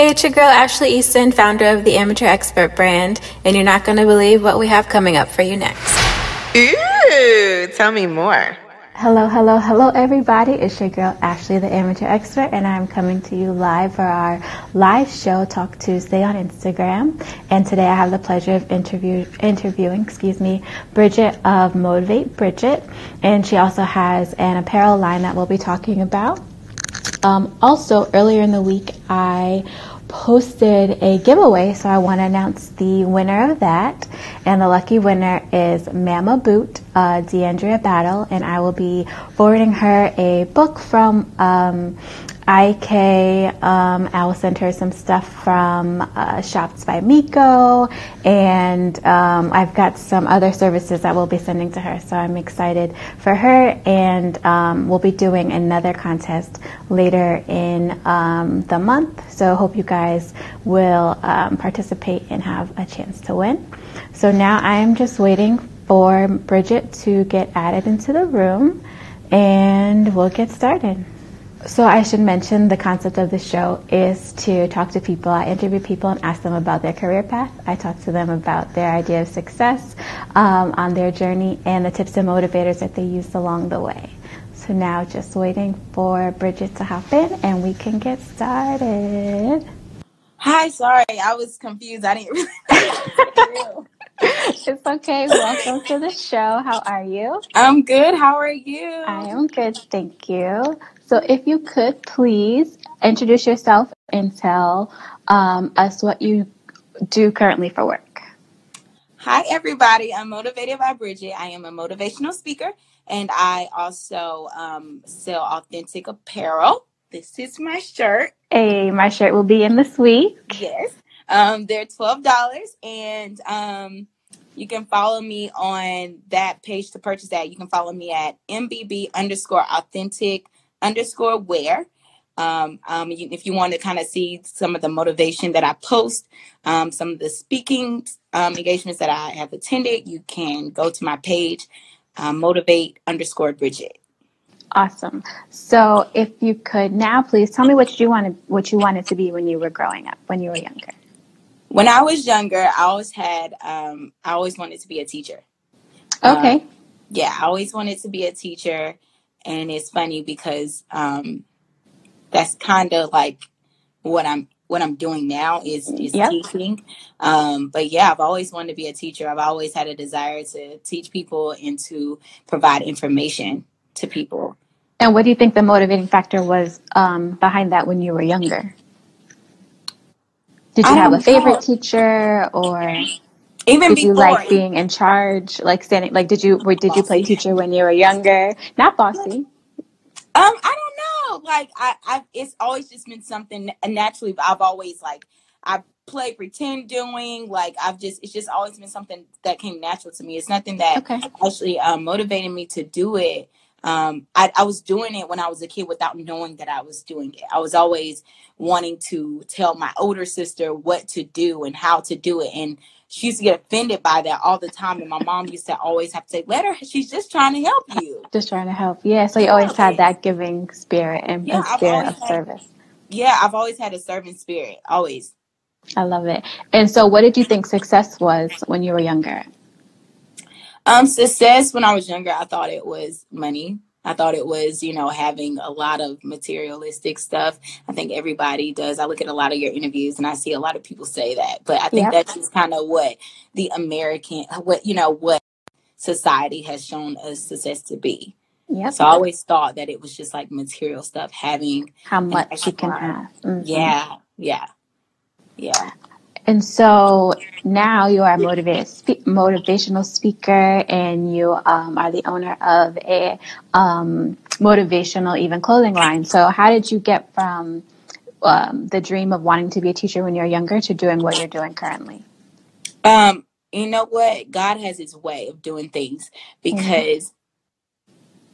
Hey, it's your girl Ashley Easton, founder of the Amateur Expert brand, and you're not going to believe what we have coming up for you next. Ooh, tell me more. Hello, hello, hello, everybody. It's your girl Ashley, the Amateur Expert, and I'm coming to you live for our live show, Talk Tuesday, on Instagram. And today I have the pleasure of interview, interviewing, excuse me, Bridgett of Motivate Bridgett, and she also has an apparel line that we'll be talking about. Um, also, earlier in the week, I posted a giveaway, so I want to announce the winner of that. And the lucky winner is Mama Boot, uh, Deandrea Battle, and I will be forwarding her a book from um, IK. Um, I will send her some stuff from uh, Shops by Miko, and um, I've got some other services that we'll be sending to her. So I'm excited for her, and um, we'll be doing another contest later in um, the month. So hope you guys will um, participate and have a chance to win. So now I'm just waiting for Bridgett to get added into the room, and we'll get started. So I should mention the concept of the show is to talk to people. I interview people and ask them about their career path. I talk to them about their idea of success um, on their journey and the tips and motivators that they used along the way. So now just waiting for Bridgett to hop in and we can get started. Hi, sorry, I was confused. I didn't really. it's okay. Welcome to the show. How are you? I'm good. How are you? I am good, thank you. So, if you could please introduce yourself and tell um, us what you do currently for work. Hi, everybody. I'm Motivated by Bridgett. I am a motivational speaker and I also um, sell authentic apparel. This is my shirt. Hey, my shirt will be in this week. Yes. Um, they're $12 and um, you can follow me on that page to purchase that. You can follow me at MBB underscore authentic underscore wear. Um, um, you, if you want to kind of see some of the motivation that I post, um, some of the speaking um, engagements that I have attended, you can go to my page, uh, motivate underscore Bridgett. Awesome. So, if you could now, please tell me what you wanted, what you wanted to be when you were growing up, when you were younger. When I was younger, I always had, um, I always wanted to be a teacher. Okay. Um, yeah, I always wanted to be a teacher and it's funny because um, that's kind of like what I'm what I'm doing now is is yep. teaching. Um, but yeah, I've always wanted to be a teacher. I've always had a desire to teach people and to provide information to people. And what do you think the motivating factor was um, behind that when you were younger? Did you have a favorite know. teacher or? Even did before, you like being in charge, like standing? Like, did you did you play teacher when you were younger? Not bossy. Um, I don't know. Like, I, I, it's always just been something naturally. I've always like, I play pretend doing. Like, I've just, it's just always been something that came natural to me. It's nothing that okay. actually um, motivated me to do it. Um, I, I was doing it when I was a kid without knowing that I was doing it. I was always wanting to tell my older sister what to do and how to do it, and she used to get offended by that all the time. And my mom used to always have to say, let her, she's just trying to help you. Just trying to help. Yeah. So you always had that giving spirit and, yeah, and spirit of had, service. Yeah. I've always had a servant spirit. Always. I love it. And so what did you think success was when you were younger? Um, success when I was younger, I thought it was money. I thought it was, you know, having a lot of materialistic stuff. I think everybody does. I look at a lot of your interviews and I see a lot of people say that. But I think yeah. that's just kind of what the American, what, you know, what society has shown us success to be. Yeah. So I always thought that it was just like material stuff, having how much you can have. Mm-hmm. Yeah. Yeah. Yeah. And so now you are a motivated spe- motivational speaker, and you um, are the owner of a um, motivational even clothing line. So how did you get from um, the dream of wanting to be a teacher when you're younger to doing what you're doing currently? Um, you know what? God has His way of doing things because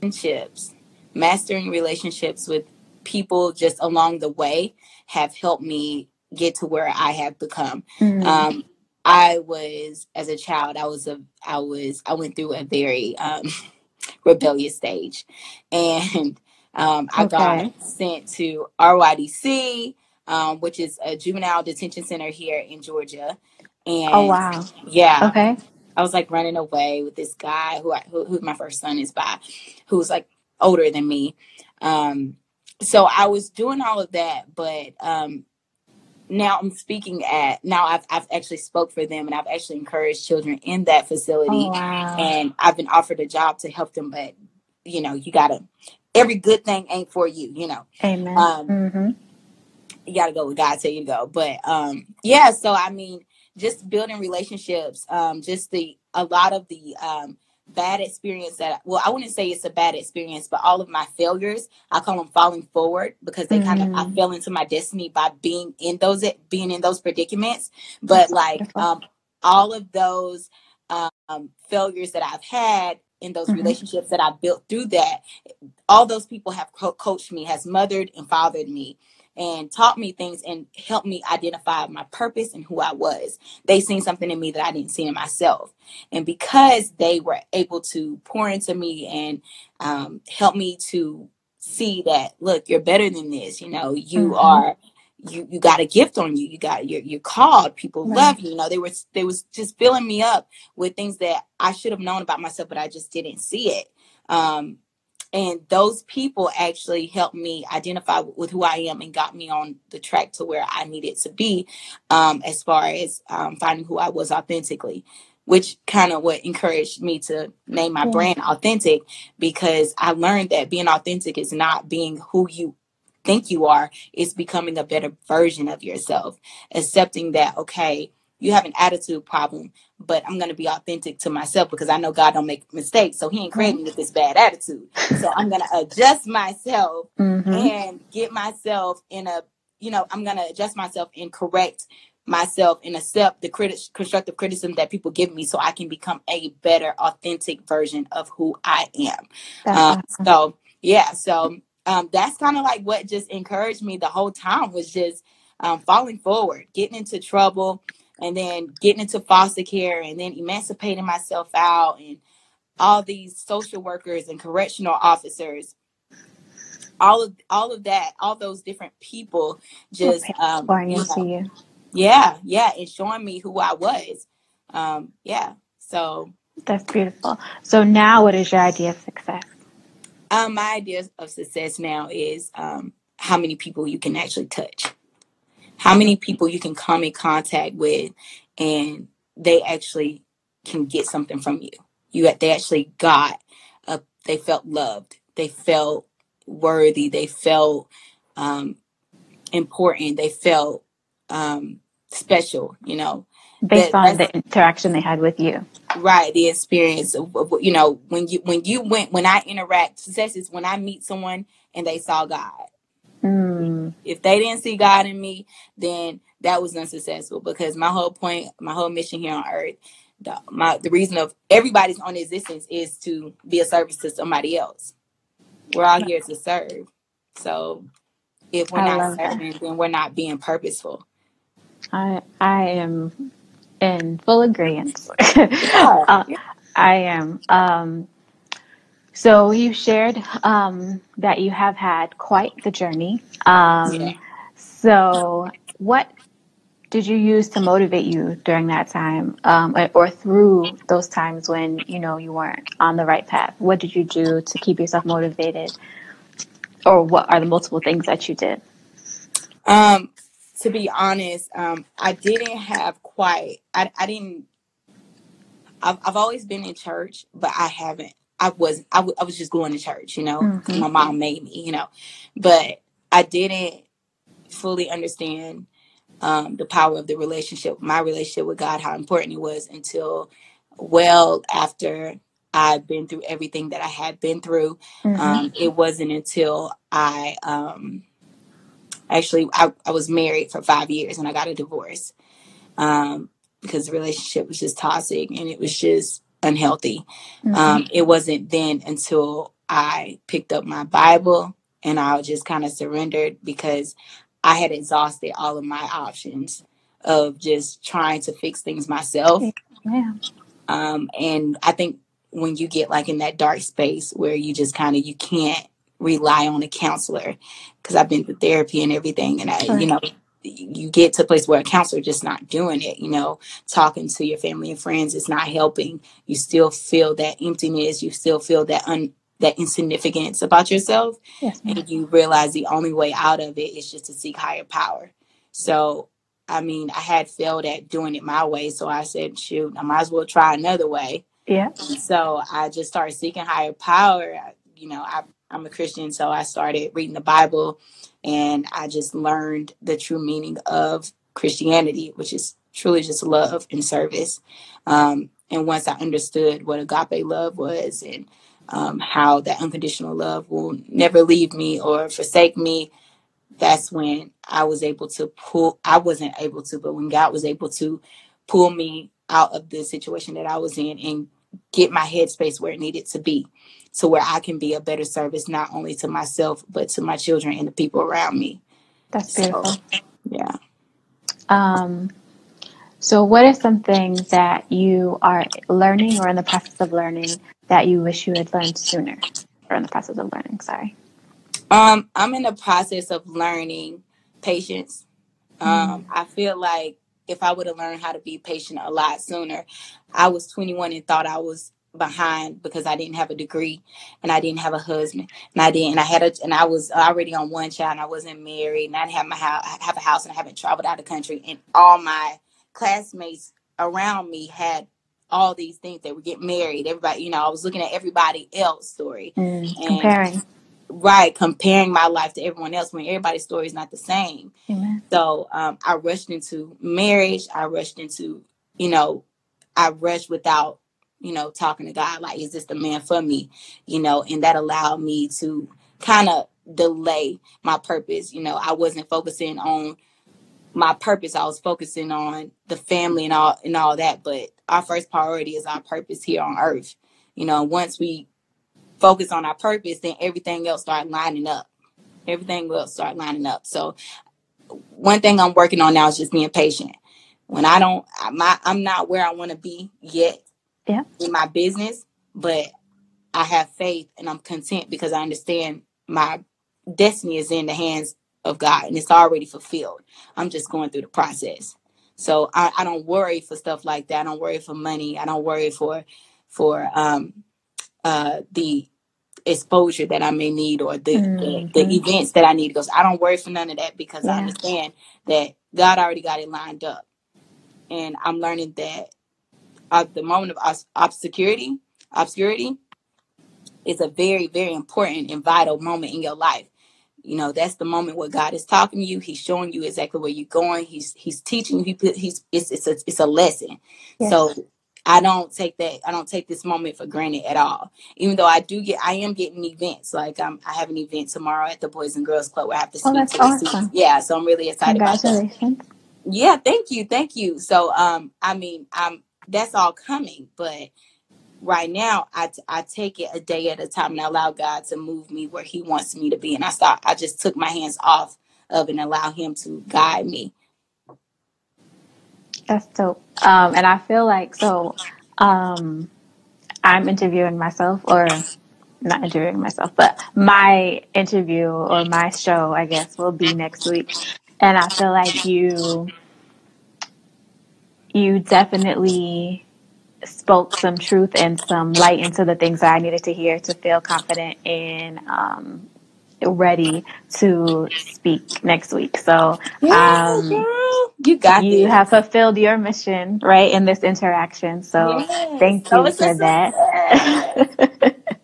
mm-hmm. relationships, mastering relationships with people just along the way have helped me get to where I have become. Mm-hmm. Um, I was as a child, I was a I was I went through a very um, rebellious stage, and um, I okay. got sent to RYDC. um, which is a juvenile detention center here in Georgia. And Oh wow. yeah, Okay. I was like running away with this guy who I, who, who my first son is by, who's like older than me. Um, so I was doing all of that, but um, now I'm speaking at now I've I've actually spoke for them and I've actually encouraged children in that facility Oh wow. and I've been offered a job to help them, but you know, you gotta every good thing ain't for you, you know. Amen. Um, hmm you gotta go with God tell you go. But um yeah, so I mean just building relationships, um, just the a lot of the um bad experience that well, I wouldn't say it's a bad experience, but all of my failures, I call them falling forward because they kind of I fell into my destiny by being in those being in those predicaments. But That's like wonderful. um all of those um failures that I've had in those hmm relationships that I built through that all those people have co- coached me, has mothered and fathered me, and taught me things and helped me identify my purpose and who I was. They seen something in me that I didn't see in myself, and because they were able to pour into me and um, help me to see that, look, you're better than this. You know, you hmm are. You, you got a gift on you. You got you're, you're called. People Right. love you. You know they were they was just filling me up with things that I should have known about myself, but I just didn't see it. Um, and those people actually helped me identify with who I am and got me on the track to where I needed to be um, as far as um, finding who I was authentically, which kind of what encouraged me to name my Yeah. brand authentic because I learned that being authentic is not being who you think you are, it's becoming a better version of yourself, accepting that, okay, you have an attitude problem, but I'm gonna be authentic to myself because I know God don't make mistakes. So he ain't created me with this bad attitude. So I'm gonna adjust myself hmm and get myself in a, you know, I'm gonna adjust myself and correct myself and accept the constructive criticism that people give me so I can become a better, authentic version of who I am. Um, awesome. so yeah, so um, that's kind of like what just encouraged me the whole time was just um, falling forward, getting into trouble, and then getting into foster care, and then emancipating myself out, and all these social workers and correctional officers, all of all of that, all those different people, just um, you know, you. yeah, yeah, and showing me who I was, um, yeah. So That's beautiful. So now, what is your idea of success? um, my idea of success now is um, how many people you can actually touch. How many people you can come in contact with and they actually can get something from you. You they actually got a, they felt loved. They felt worthy. They felt um, important. They felt um, special you know? Based that on the interaction they had with you. right the experience of, you know when you when you went when i interact success is when i meet someone and they saw god Mm. if they didn't see God in me, then that was unsuccessful because my whole point, my whole mission here on earth, the, my the reason of everybody's on existence is to be a service to somebody else. We're all here to serve. So if we're I not love that. serving, then we're not being purposeful. I I am in full agreement. Yeah. uh. I am. Um, so you shared um, that you have had quite the journey. Yeah. Um, so what did you use to motivate you during that time, um, or- or through those times when you know you weren't on the right path? What did you do to keep yourself motivated, or what are the multiple things that you did? Um, to be honest, um, I didn't have quite. I I didn't. I've I've always been in church, but I haven't. I was I, w- I was just going to church, you know, 'cause hmm my mom made me, you know, but I didn't fully understand um, the power of the relationship, my relationship with God, how important it was until well after I'd been through everything that I had been through. hmm Um, it wasn't until I um, actually I, I was married for five years and I got a divorce um, because the relationship was just toxic and it was just unhealthy. hmm Um, it wasn't then until I picked up my Bible and I just kind of surrendered because I had exhausted all of my options of just trying to fix things myself. Yeah. Um, and I think when you get like in that dark space where you just kind of you can't rely on a counselor because I've been to therapy and everything. And I, sure. you know, you get to a place where a counselor just not doing it, you know, talking to your family and friends is not helping. You still feel that emptiness. You still feel that un, that insignificance about yourself. Yes, and you realize the only way out of it is just to seek higher power. So, I mean, I had failed at doing it my way. So I said, shoot, I might as well try another way. Yeah. So I just started seeking higher power. You know, I, I'm a Christian, so I started reading the Bible and I just learned the true meaning of Christianity, which is truly just love and service. Um, and once I understood what agape love was and um, how that unconditional love will never leave me or forsake me, that's when I was able to pull, I wasn't able to, but when God was able to pull me out of the situation that I was in and get my headspace where it needed to be to where I can be a better service, not only to myself, but to my children and the people around me. That's beautiful. So, yeah. Um, so, what is something that you are learning or in the process of learning that you wish you had learned sooner? Or in the process of learning, sorry. Um, I'm in the process of learning patience. Um, mm. I feel like if I would have learned how to be patient a lot sooner, I was 21 and thought I was behind because I didn't have a degree and I didn't have a husband and I didn't and I had a and I was already on one child and I wasn't married and I didn't have my house I have a house and I haven't traveled out of the country and all my classmates around me had all these things. They would get married. Everybody you know I was looking at everybody else story. Mm, and, comparing right comparing my life to everyone else when everybody's story is not the same Amen. so um, I rushed into marriage I rushed into you know I rushed without you know, talking to God, like, is this the man for me? You know, and that allowed me to kind of delay my purpose. You know, I wasn't focusing on my purpose. I was focusing on the family and all and all that. But our first priority is our purpose here on earth. You know, once we focus on our purpose, then everything else start lining up. Everything will start lining up. So one thing I'm working on now is just being patient. When I don't, I'm not, I'm not where I want to be yet yeah. in my business, but I have faith and I'm content because I understand my destiny is in the hands of God and it's already fulfilled. I'm just going through the process. So I, I don't worry for stuff like that. I don't worry for money. I don't worry for for um uh the exposure that I may need or the, mm-hmm. the, the events that I need because I don't worry for none of that because yeah. I understand that God already got it lined up. And I'm learning that at the moment of obscurity, obscurity is a very, very important and vital moment in your life. You know, that's the moment where God is talking to you. He's showing you exactly where you're going. He's He's teaching you. He put, he's it's it's a it's a lesson. Yes. So I don't take that. I don't take this moment for granted at all. Even though I do get, I am getting events. Like um, I have an event tomorrow at the Boys and Girls Club where I have to oh, speak oh, that's to awesome. Yeah, so I'm really excited about that. Yeah, thank you, thank you. So um, I mean, I'm that's all coming. But right now, I, t- I take it a day at a time and I allow God to move me where He wants me to be. And I start, I just took my hands off of and allow Him to guide me. That's dope. Um, and I feel like so um, I'm interviewing myself, or not interviewing myself, but my interview or my show, I guess, will be next week. And I feel like you you definitely spoke some truth and some light into the things that I needed to hear to feel confident in um, ready to speak next week. So, um, you got you this. have fulfilled your mission right in this interaction. So, yes. thank you so for that.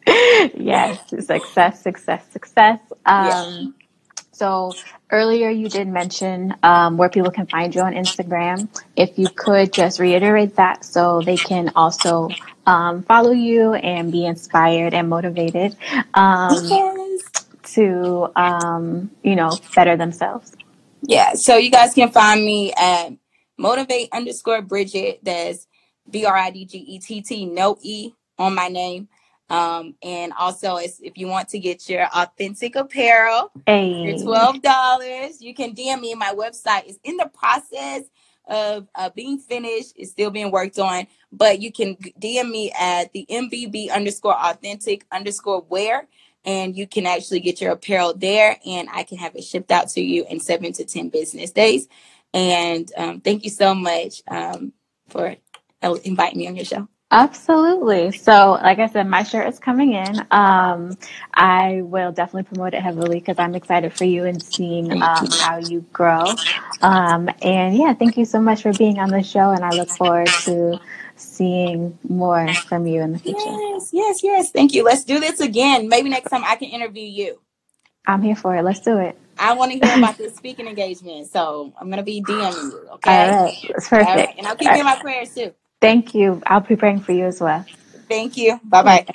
yes, success, success, success. Um, yeah. So earlier you did mention um, where people can find you on Instagram. If you could just reiterate that so they can also um, follow you and be inspired and motivated um, yes. To, um, you know, better themselves. Yeah. So you guys can find me at motivate underscore Bridgett. That's B R I D G E T T, no E on my name. Um, and also, if you want to get your authentic apparel, hey. for twelve dollars, you can DM me. My website is in the process of uh, being finished. It's still being worked on, but you can DM me at the MBB underscore authentic underscore wear. And you can actually get your apparel there and I can have it shipped out to you in seven to 10 business days. And um, thank you so much um, for inviting me on your show. Absolutely. So, like I said, my shirt is coming in. Um, I will definitely promote it heavily because I'm excited for you and seeing um, how you grow. Um, and yeah, thank you so much for being on the show, and I look forward to seeing more from you in the future. Yes, yes, yes. Thank you. Let's do this again. Maybe next time I can interview you. I'm here for it. Let's do it. I want to hear about this speaking engagement, so I'm gonna be DMing you. Okay. All right. That's perfect. And I'll keep you in my prayers too. Thank you. I'll be praying for you as well. Thank you. Bye bye.